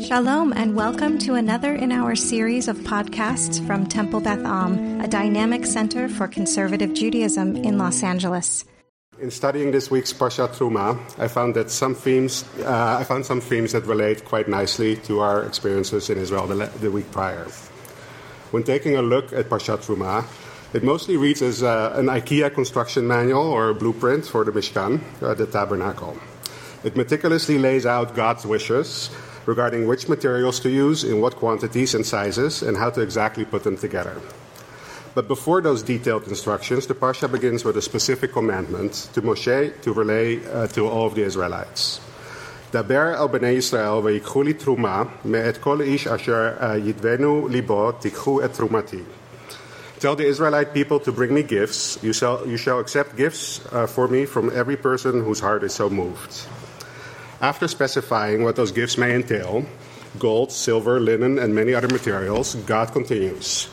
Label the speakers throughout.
Speaker 1: Shalom, and welcome to another in our series of podcasts from Temple Beth Am, a dynamic center for conservative Judaism in Los Angeles.
Speaker 2: In studying this week's Parshat Truma, I found that some themes uh, I found some themes that relate quite nicely to our experiences in Israel the, the week prior. When taking a look at Parshat Truma, it mostly reads as uh, an IKEA construction manual or a blueprint for the Mishkan, uh, the tabernacle. It meticulously lays out God's wishes regarding which materials to use, in what quantities and sizes, and how to exactly put them together. But before those detailed instructions, the Parsha begins with a specific commandment to Moshe to relay uh, to all of the Israelites. דבר אל בני ישראל ויקחו לי תרומה מאת כל איש אשר ידבנו ליבו תיקחו את תרומתי. Tell the Israelite people to bring me gifts. You shall, you shall accept gifts uh, for me from every person whose heart is so moved. After specifying what those gifts may entail gold, silver, linen, and many other materials God continues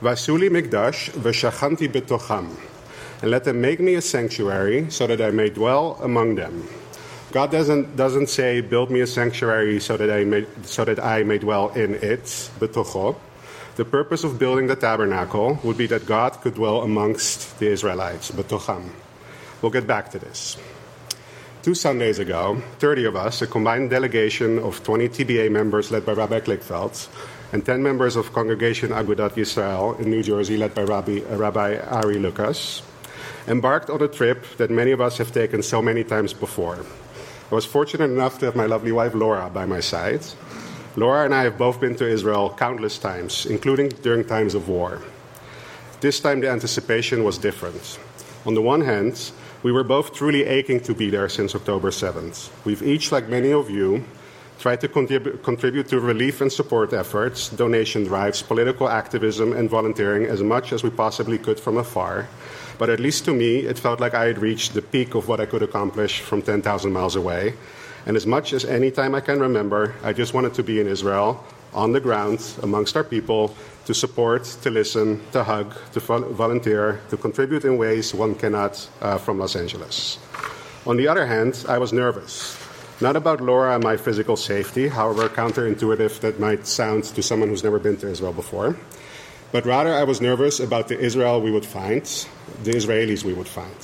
Speaker 2: Vasuli mikdash v'shachanti betocham. And let them make me a sanctuary so that I may dwell among them. God doesn't, doesn't say, build me a sanctuary so that I may, so that I may dwell in it, betocho. The purpose of building the tabernacle would be that God could dwell amongst the Israelites, betocham. We'll get back to this. Two Sundays ago, 30 of us, a combined delegation of 20 TBA members led by Rabbi Kligfeld, and 10 members of Congregation Agudat Yisrael in New Jersey led by Rabbi, uh, Rabbi Ari Lucas, embarked on a trip that many of us have taken so many times before. I was fortunate enough to have my lovely wife Laura by my side. Laura and I have both been to Israel countless times, including during times of war. This time the anticipation was different. On the one hand, we were both truly aching to be there since October 7th. We've each, like many of you, tried to contrib- contribute to relief and support efforts, donation drives, political activism, and volunteering as much as we possibly could from afar. But at least to me, it felt like I had reached the peak of what I could accomplish from 10,000 miles away. And as much as any time I can remember, I just wanted to be in Israel, on the ground, amongst our people, to support, to listen, to hug, to volunteer, to contribute in ways one cannot uh, from Los Angeles. On the other hand, I was nervous. Not about Laura and my physical safety, however counterintuitive that might sound to someone who's never been to Israel before, but rather I was nervous about the Israel we would find, the Israelis we would find.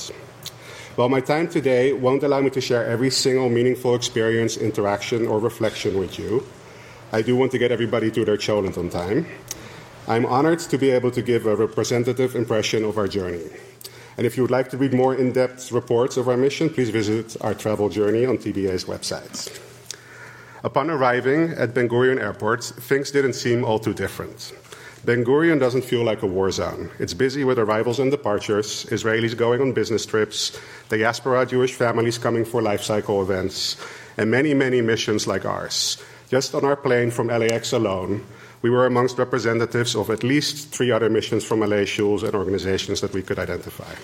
Speaker 2: While my time today won't allow me to share every single meaningful experience, interaction, or reflection with you, I do want to get everybody to their cholent on time. I'm honored to be able to give a representative impression of our journey. And if you would like to read more in depth reports of our mission, please visit our travel journey on TBA's website. Upon arriving at Ben Gurion Airport, things didn't seem all too different. Ben Gurion doesn't feel like a war zone. It's busy with arrivals and departures, Israelis going on business trips, diaspora Jewish families coming for life cycle events, and many, many missions like ours. Just on our plane from LAX alone, we were amongst representatives of at least three other missions from Malay shuls and organizations that we could identify.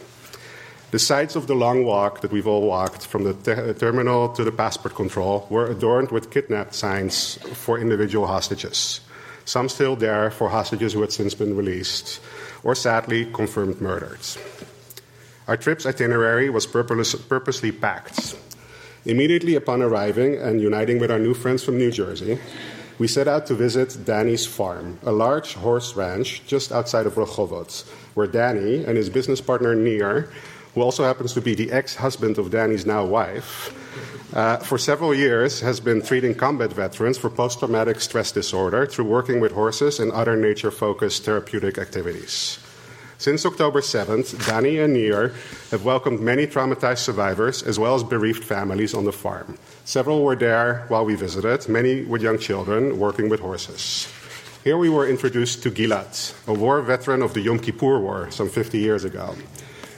Speaker 2: The sides of the long walk that we've all walked from the te- terminal to the passport control were adorned with kidnapped signs for individual hostages. Some still there for hostages who had since been released, or sadly confirmed murdered. Our trip's itinerary was purpose- purposely packed. Immediately upon arriving and uniting with our new friends from New Jersey, we set out to visit Danny's farm, a large horse ranch just outside of Rehovot, where Danny and his business partner Nir, who also happens to be the ex husband of Danny's now wife, uh, for several years has been treating combat veterans for post traumatic stress disorder through working with horses and other nature focused therapeutic activities. Since October 7th, Danny and Nir have welcomed many traumatized survivors as well as bereaved families on the farm. Several were there while we visited, many with young children working with horses. Here we were introduced to Gilad, a war veteran of the Yom Kippur War some 50 years ago.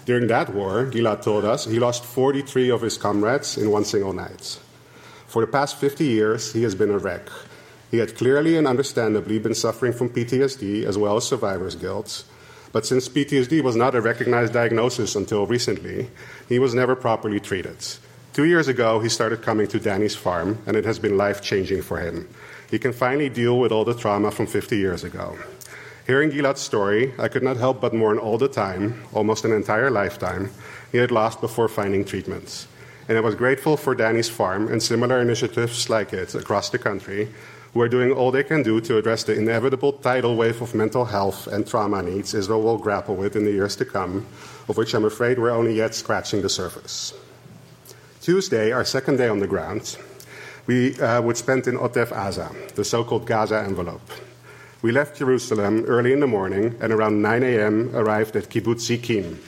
Speaker 2: During that war, Gilad told us he lost 43 of his comrades in one single night. For the past 50 years, he has been a wreck. He had clearly and understandably been suffering from PTSD as well as survivor's guilt, but since PTSD was not a recognized diagnosis until recently, he was never properly treated. Two years ago, he started coming to Danny's farm, and it has been life changing for him. He can finally deal with all the trauma from 50 years ago. Hearing Gilad's story, I could not help but mourn all the time, almost an entire lifetime, he had lost before finding treatments. And I was grateful for Danny's Farm and similar initiatives like it across the country who are doing all they can do to address the inevitable tidal wave of mental health and trauma needs Israel will grapple with in the years to come, of which I'm afraid we're only yet scratching the surface. Tuesday, our second day on the ground, we uh, would spend in Otef Aza, the so called Gaza envelope. We left Jerusalem early in the morning and around 9 a.m. arrived at Kibbutz Zikim,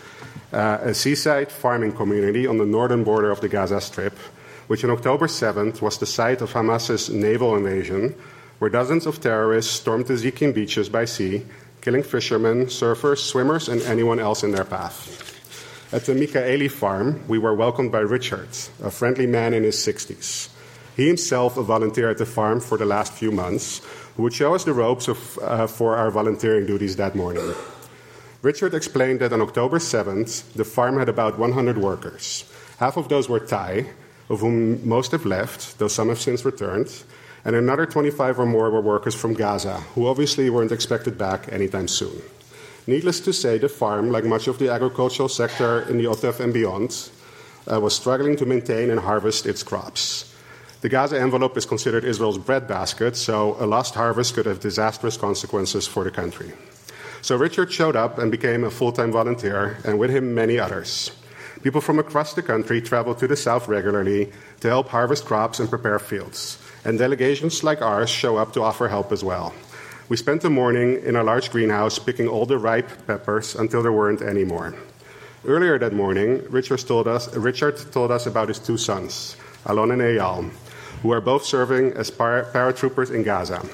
Speaker 2: uh, a seaside farming community on the northern border of the Gaza Strip, which on October 7th was the site of Hamas's naval invasion, where dozens of terrorists stormed the Zikim beaches by sea, killing fishermen, surfers, swimmers, and anyone else in their path. At the Mikaeli farm, we were welcomed by Richard, a friendly man in his 60s. He himself a volunteer at the farm for the last few months, who would show us the ropes of, uh, for our volunteering duties that morning. Richard explained that on October 7th, the farm had about 100 workers. Half of those were Thai, of whom most have left, though some have since returned, and another 25 or more were workers from Gaza, who obviously weren't expected back anytime soon. Needless to say, the farm, like much of the agricultural sector in the Otef and beyond, uh, was struggling to maintain and harvest its crops. The Gaza envelope is considered Israel's breadbasket, so a lost harvest could have disastrous consequences for the country. So Richard showed up and became a full time volunteer, and with him, many others. People from across the country travel to the south regularly to help harvest crops and prepare fields. And delegations like ours show up to offer help as well. We spent the morning in a large greenhouse picking all the ripe peppers until there weren't any more. Earlier that morning, Richard told us, Richard told us about his two sons, Alon and Eyal, who are both serving as para- paratroopers in Gaza.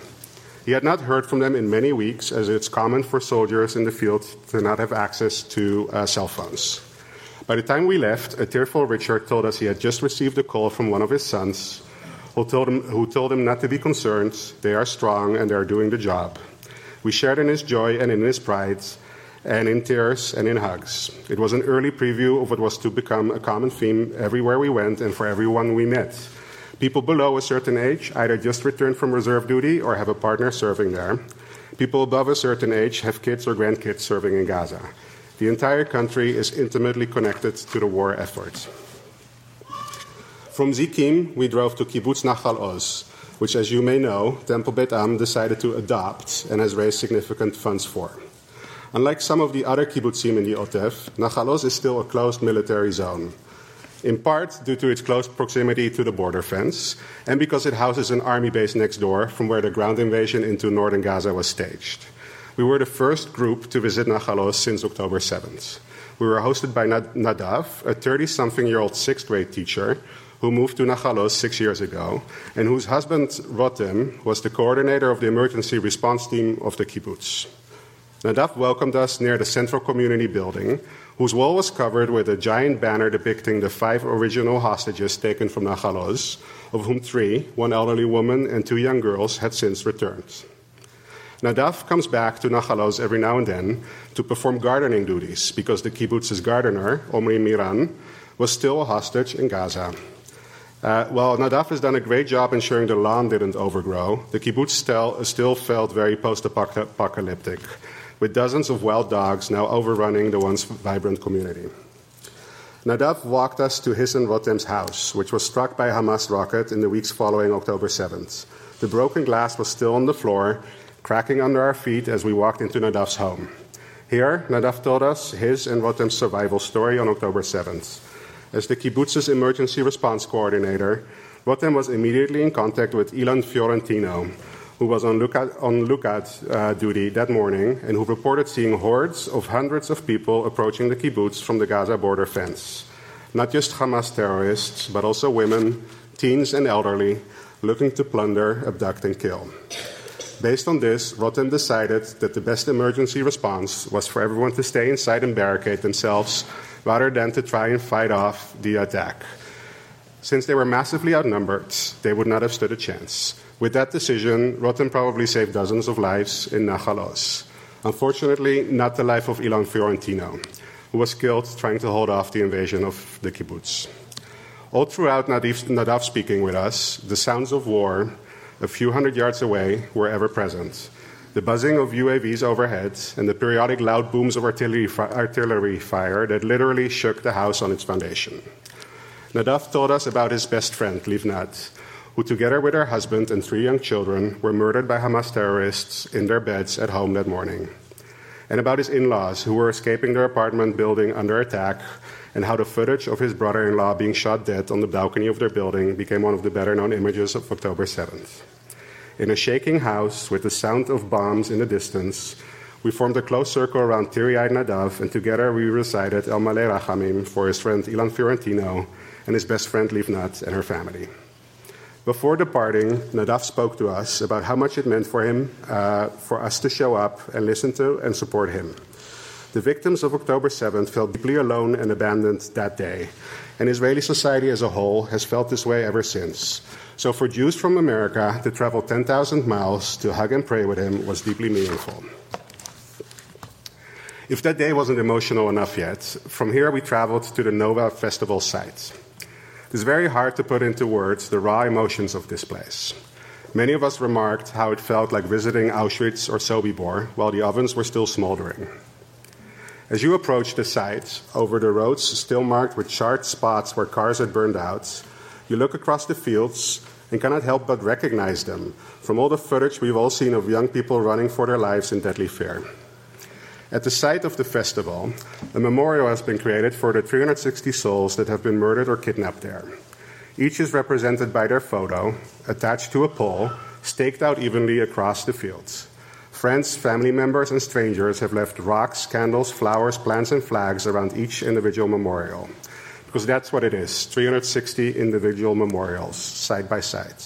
Speaker 2: He had not heard from them in many weeks, as it's common for soldiers in the field to not have access to uh, cell phones. By the time we left, a tearful Richard told us he had just received a call from one of his sons who told him, who told him not to be concerned, they are strong and they are doing the job. We shared in his joy and in his pride, and in tears and in hugs. It was an early preview of what was to become a common theme everywhere we went and for everyone we met. People below a certain age either just returned from reserve duty or have a partner serving there. People above a certain age have kids or grandkids serving in Gaza. The entire country is intimately connected to the war effort. From Zikim, we drove to Kibbutz Nachal Oz, which, as you may know, Temple Beit Am decided to adopt and has raised significant funds for. Unlike some of the other kibbutzim in the Otef, Nachal Oz is still a closed military zone, in part due to its close proximity to the border fence, and because it houses an army base next door from where the ground invasion into northern Gaza was staged. We were the first group to visit Nachal Oz since October 7th. We were hosted by Nadav, a 30 something year old sixth grade teacher who moved to Nachal Oz six years ago, and whose husband, Rotem, was the coordinator of the emergency response team of the kibbutz. Nadav welcomed us near the central community building, whose wall was covered with a giant banner depicting the five original hostages taken from Nachal Oz, of whom three, one elderly woman and two young girls, had since returned. Nadav comes back to Nachal Oz every now and then to perform gardening duties because the kibbutz's gardener, Omri Miran, was still a hostage in Gaza. Uh, while Nadav has done a great job ensuring the lawn didn't overgrow, the kibbutz still, still felt very post apocalyptic, with dozens of wild dogs now overrunning the once vibrant community. Nadav walked us to his and Rotem's house, which was struck by a Hamas rocket in the weeks following October 7th. The broken glass was still on the floor, cracking under our feet as we walked into Nadav's home. Here, Nadav told us his and Rotem's survival story on October 7th. As the kibbutz's emergency response coordinator, Rotem was immediately in contact with Ilan Fiorentino, who was on lookout, on lookout uh, duty that morning and who reported seeing hordes of hundreds of people approaching the kibbutz from the Gaza border fence. Not just Hamas terrorists, but also women, teens, and elderly looking to plunder, abduct, and kill. Based on this, Rotem decided that the best emergency response was for everyone to stay inside and barricade themselves rather than to try and fight off the attack. Since they were massively outnumbered, they would not have stood a chance. With that decision, Rotem probably saved dozens of lives in Nachal Oz. Unfortunately, not the life of Ilan Fiorentino, who was killed trying to hold off the invasion of the kibbutz. All throughout Nadav speaking with us, the sounds of war a few hundred yards away were ever present. The buzzing of UAVs overhead and the periodic loud booms of artillery, fi- artillery fire that literally shook the house on its foundation. Nadav told us about his best friend, Livnat, who, together with her husband and three young children, were murdered by Hamas terrorists in their beds at home that morning. And about his in laws, who were escaping their apartment building under attack, and how the footage of his brother in law being shot dead on the balcony of their building became one of the better known images of October 7th. In a shaking house with the sound of bombs in the distance, we formed a close circle around teary eyed Nadav, and together we recited El Maleh Rachamim for his friend Ilan Fiorentino and his best friend Livnat and her family. Before departing, Nadav spoke to us about how much it meant for him, uh, for us to show up and listen to and support him. The victims of October 7th felt deeply alone and abandoned that day, and Israeli society as a whole has felt this way ever since. So for Jews from America to travel 10,000 miles to hug and pray with him was deeply meaningful. If that day wasn't emotional enough yet, from here we traveled to the Nova Festival site. It's very hard to put into words the raw emotions of this place. Many of us remarked how it felt like visiting Auschwitz or Sobibor while the ovens were still smoldering. As you approach the site, over the roads still marked with charred spots where cars had burned out, you look across the fields and cannot help but recognize them from all the footage we've all seen of young people running for their lives in deadly fear. At the site of the festival, a memorial has been created for the 360 souls that have been murdered or kidnapped there. Each is represented by their photo, attached to a pole, staked out evenly across the fields. Friends, family members, and strangers have left rocks, candles, flowers, plants, and flags around each individual memorial. Because that's what it is 360 individual memorials, side by side.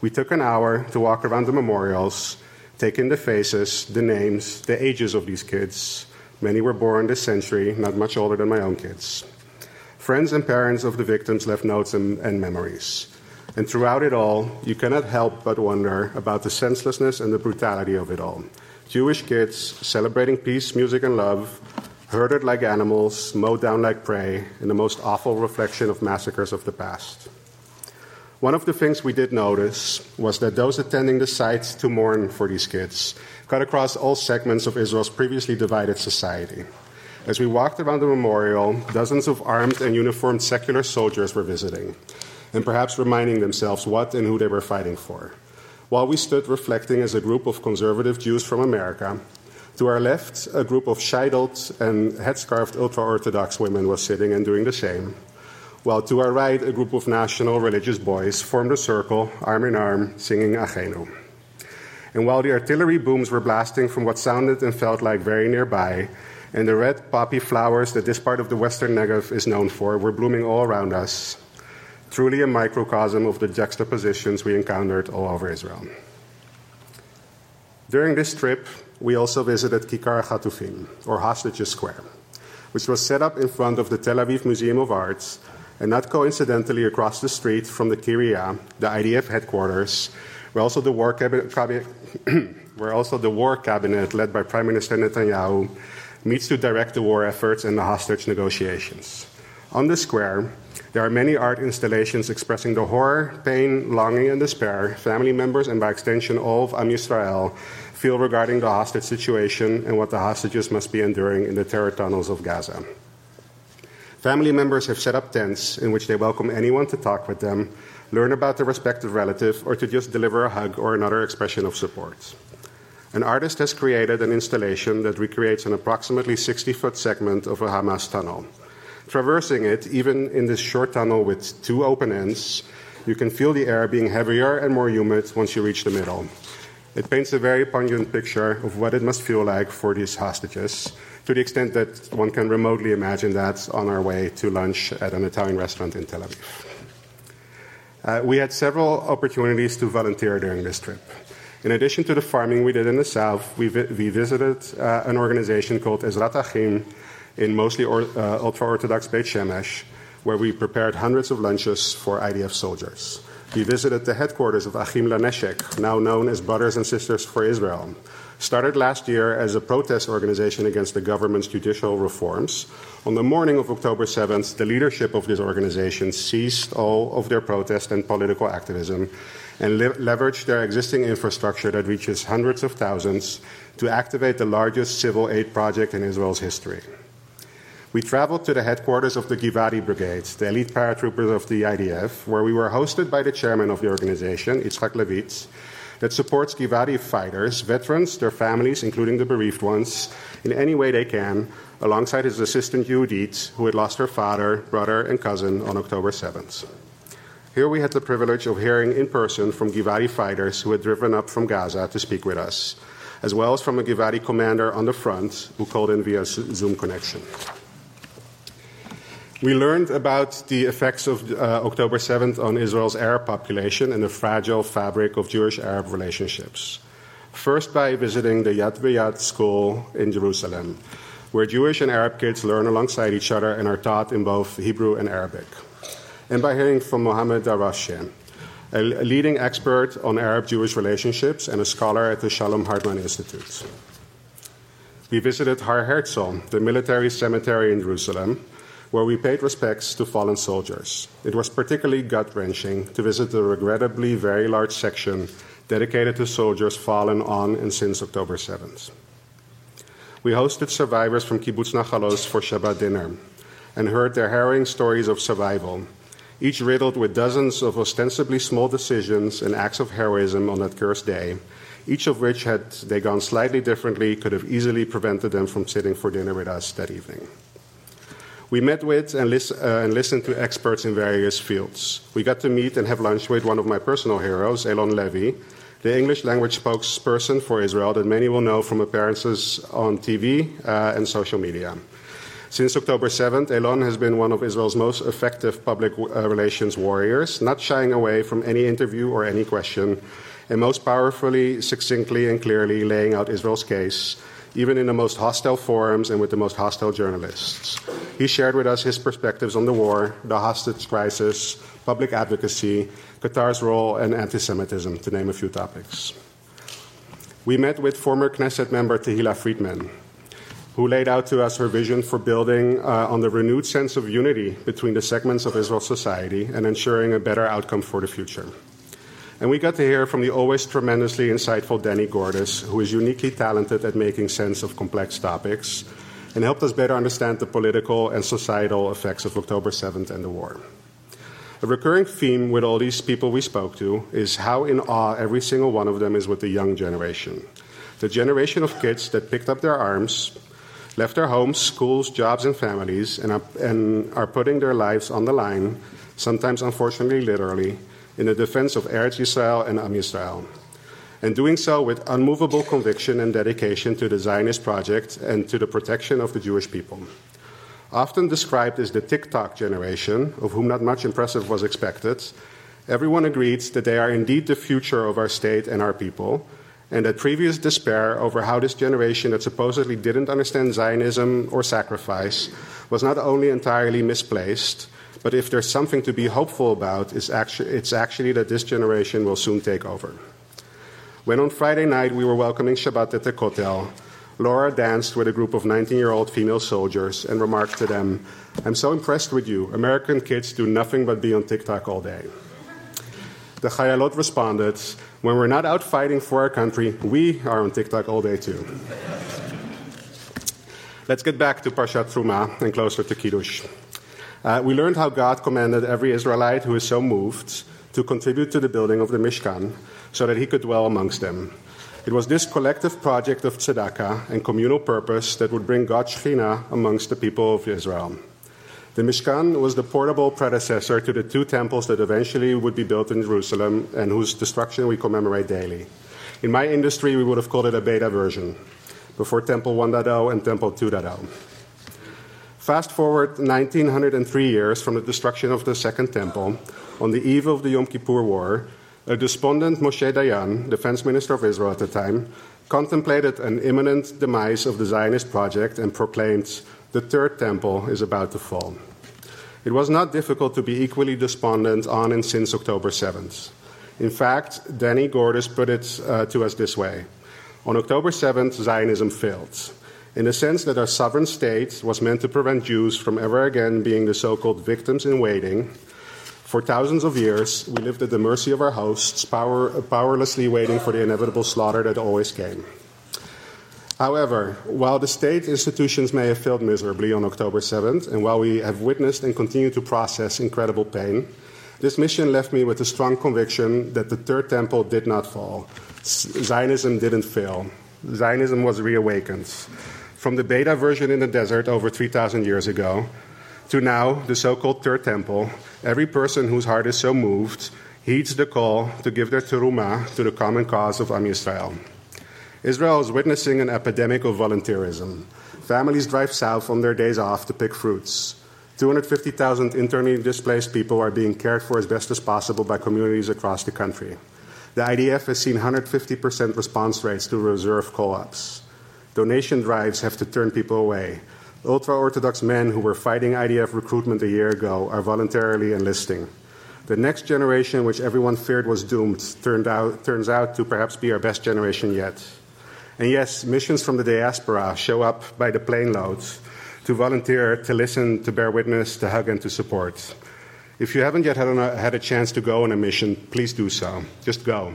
Speaker 2: We took an hour to walk around the memorials take in the faces, the names, the ages of these kids. Many were born this century, not much older than my own kids. Friends and parents of the victims left notes and, and memories. And throughout it all, you cannot help but wonder about the senselessness and the brutality of it all. Jewish kids celebrating peace, music, and love, herded like animals, mowed down like prey, in the most awful reflection of massacres of the past. One of the things we did notice was that those attending the site to mourn for these kids cut across all segments of Israel's previously divided society. As we walked around the memorial, dozens of armed and uniformed secular soldiers were visiting, and perhaps reminding themselves what and who they were fighting for. While we stood reflecting as a group of conservative Jews from America, to our left, a group of shidled and headscarfed ultra Orthodox women was sitting and doing the same while to our right, a group of national religious boys formed a circle, arm in arm, singing Achenu. And while the artillery booms were blasting from what sounded and felt like very nearby, and the red poppy flowers that this part of the western Negev is known for were blooming all around us, truly a microcosm of the juxtapositions we encountered all over Israel. During this trip, we also visited Kikar Hatufim, or Hostages Square, which was set up in front of the Tel Aviv Museum of Arts and not coincidentally across the street from the Kiria, the IDF headquarters, where also the war cabinet, where also the war cabinet led by Prime Minister Netanyahu meets to direct the war efforts and the hostage negotiations. On the square, there are many art installations expressing the horror, pain, longing, and despair family members and by extension all of Am Yisrael feel regarding the hostage situation and what the hostages must be enduring in the terror tunnels of Gaza. Family members have set up tents in which they welcome anyone to talk with them, learn about their respective relative, or to just deliver a hug or another expression of support. An artist has created an installation that recreates an approximately 60 foot segment of a Hamas tunnel. Traversing it, even in this short tunnel with two open ends, you can feel the air being heavier and more humid once you reach the middle. It paints a very pungent picture of what it must feel like for these hostages, to the extent that one can remotely imagine that on our way to lunch at an Italian restaurant in Tel Aviv. Uh, we had several opportunities to volunteer during this trip. In addition to the farming we did in the south, we, vi- we visited uh, an organization called Ezrat Achim in mostly or, uh, ultra Orthodox Beit Shemesh, where we prepared hundreds of lunches for IDF soldiers. We visited the headquarters of Achim Laneshek, now known as Brothers and Sisters for Israel, started last year as a protest organization against the government's judicial reforms. On the morning of October 7th, the leadership of this organization ceased all of their protest and political activism and le- leveraged their existing infrastructure that reaches hundreds of thousands to activate the largest civil aid project in Israel's history. We traveled to the headquarters of the Givati Brigade, the elite paratroopers of the IDF, where we were hosted by the chairman of the organization, Itzhak Levitz, that supports Givati fighters, veterans, their families, including the bereaved ones, in any way they can, alongside his assistant Yehudit, who had lost her father, brother, and cousin on October 7th. Here we had the privilege of hearing in person from Givati fighters who had driven up from Gaza to speak with us, as well as from a Givati commander on the front who called in via Zoom connection. We learned about the effects of uh, October 7th on Israel's Arab population and the fragile fabric of Jewish Arab relationships. First, by visiting the Yad V'Yad school in Jerusalem, where Jewish and Arab kids learn alongside each other and are taught in both Hebrew and Arabic and by hearing from Mohammed Darwashian, a leading expert on Arab Jewish relationships and a scholar at the Shalom Hartman Institute. We visited Har Herzl, the military cemetery in Jerusalem, where we paid respects to fallen soldiers. It was particularly gut wrenching to visit the regrettably very large section dedicated to soldiers fallen on and since October 7th. We hosted survivors from Kibbutz Nachal Oz for Shabbat dinner and heard their harrowing stories of survival each riddled with dozens of ostensibly small decisions and acts of heroism on that cursed day, each of which, had they gone slightly differently, could have easily prevented them from sitting for dinner with us that evening. We met with and, lis- uh, and, listened to experts in various fields. We got to meet and have lunch with one of my personal heroes, Eylon Levy, the English language spokesperson for Israel that many will know from appearances on TV uh, and social media. Since October 7th, Elon has been one of Israel's most effective public uh, relations warriors, not shying away from any interview or any question, and most powerfully, succinctly, and clearly laying out Israel's case, even in the most hostile forums and with the most hostile journalists. He shared with us his perspectives on the war, the hostage crisis, public advocacy, Qatar's role, and anti Semitism, to name a few topics. We met with former Knesset member Tehila Friedman, who laid out to us her vision for building uh, on the renewed sense of unity between the segments of Israel's society and ensuring a better outcome for the future. And we got to hear from the always tremendously insightful Danny Gordis, who is uniquely talented at making sense of complex topics and helped us better understand the political and societal effects of October 7th and the war. A recurring theme with all these people we spoke to is how in awe every single one of them is with the young generation. The generation of kids that picked up their arms, left their homes, schools, jobs, and families, and are, and are putting their lives on the line, sometimes unfortunately literally, in the defense of Eretz Yisrael and Am Yisrael. And doing so with unmovable conviction and dedication to the Zionist project and to the protection of the Jewish people. Often described as the TikTok generation, of whom not much impressive was expected, everyone agreed that they are indeed the future of our state and our people, and that previous despair over how this generation that supposedly didn't understand Zionism or sacrifice was not only entirely misplaced, but if there's something to be hopeful about, it's actually, it's actually that this generation will soon take over. When on Friday night we were welcoming Shabbat at the Kotel, Laura danced with a group of 19 year old female soldiers and remarked to them, I'm so impressed with you. American kids do nothing but be on TikTok all day. The Chayalot responded, when we're not out fighting for our country, we are on TikTok all day too. Let's get back to Parshat Truma and closer to Kiddush. Uh, we learned how God commanded every Israelite who is so moved to contribute to the building of the Mishkan so that he could dwell amongst them. It was this collective project of tzedakah and communal purpose that would bring God's Shekhinah amongst the people of Israel. The Mishkan was the portable predecessor to the two temples that eventually would be built in Jerusalem and whose destruction we commemorate daily. In my industry, we would have called it a beta version, before Temple 1.0 and Temple 2.0. Fast forward 1903 years from the destruction of the Second Temple, on the eve of the Yom Kippur War, a despondent Moshe Dayan, defense minister of Israel at the time, contemplated an imminent demise of the Zionist project and proclaimed, the third temple is about to fall. It was not difficult to be equally despondent on and since October 7th. In fact, Danny Gordis put it uh, to us this way On October 7th, Zionism failed, in the sense that our sovereign state was meant to prevent Jews from ever again being the so called victims in waiting. For thousands of years, we lived at the mercy of our hosts, power, powerlessly waiting for the inevitable slaughter that always came. However, while the state institutions may have failed miserably on October 7th, and while we have witnessed and continue to process incredible pain, this mission left me with a strong conviction that the Third Temple did not fall. Zionism didn't fail. Zionism was reawakened. From the beta version in the desert over 3,000 years ago to now, the so called Third Temple, every person whose heart is so moved heeds the call to give their terumah to the common cause of Am Yisrael. Israel is witnessing an epidemic of volunteerism. Families drive south on their days off to pick fruits. 250,000 internally displaced people are being cared for as best as possible by communities across the country. The IDF has seen 150% response rates to reserve call ups. Donation drives have to turn people away. Ultra Orthodox men who were fighting IDF recruitment a year ago are voluntarily enlisting. The next generation, which everyone feared was doomed, turned out, turns out to perhaps be our best generation yet. And yes, missions from the diaspora show up by the plane loads to volunteer, to listen, to bear witness, to hug, and to support. If you haven't yet had a, had a chance to go on a mission, please do so. Just go.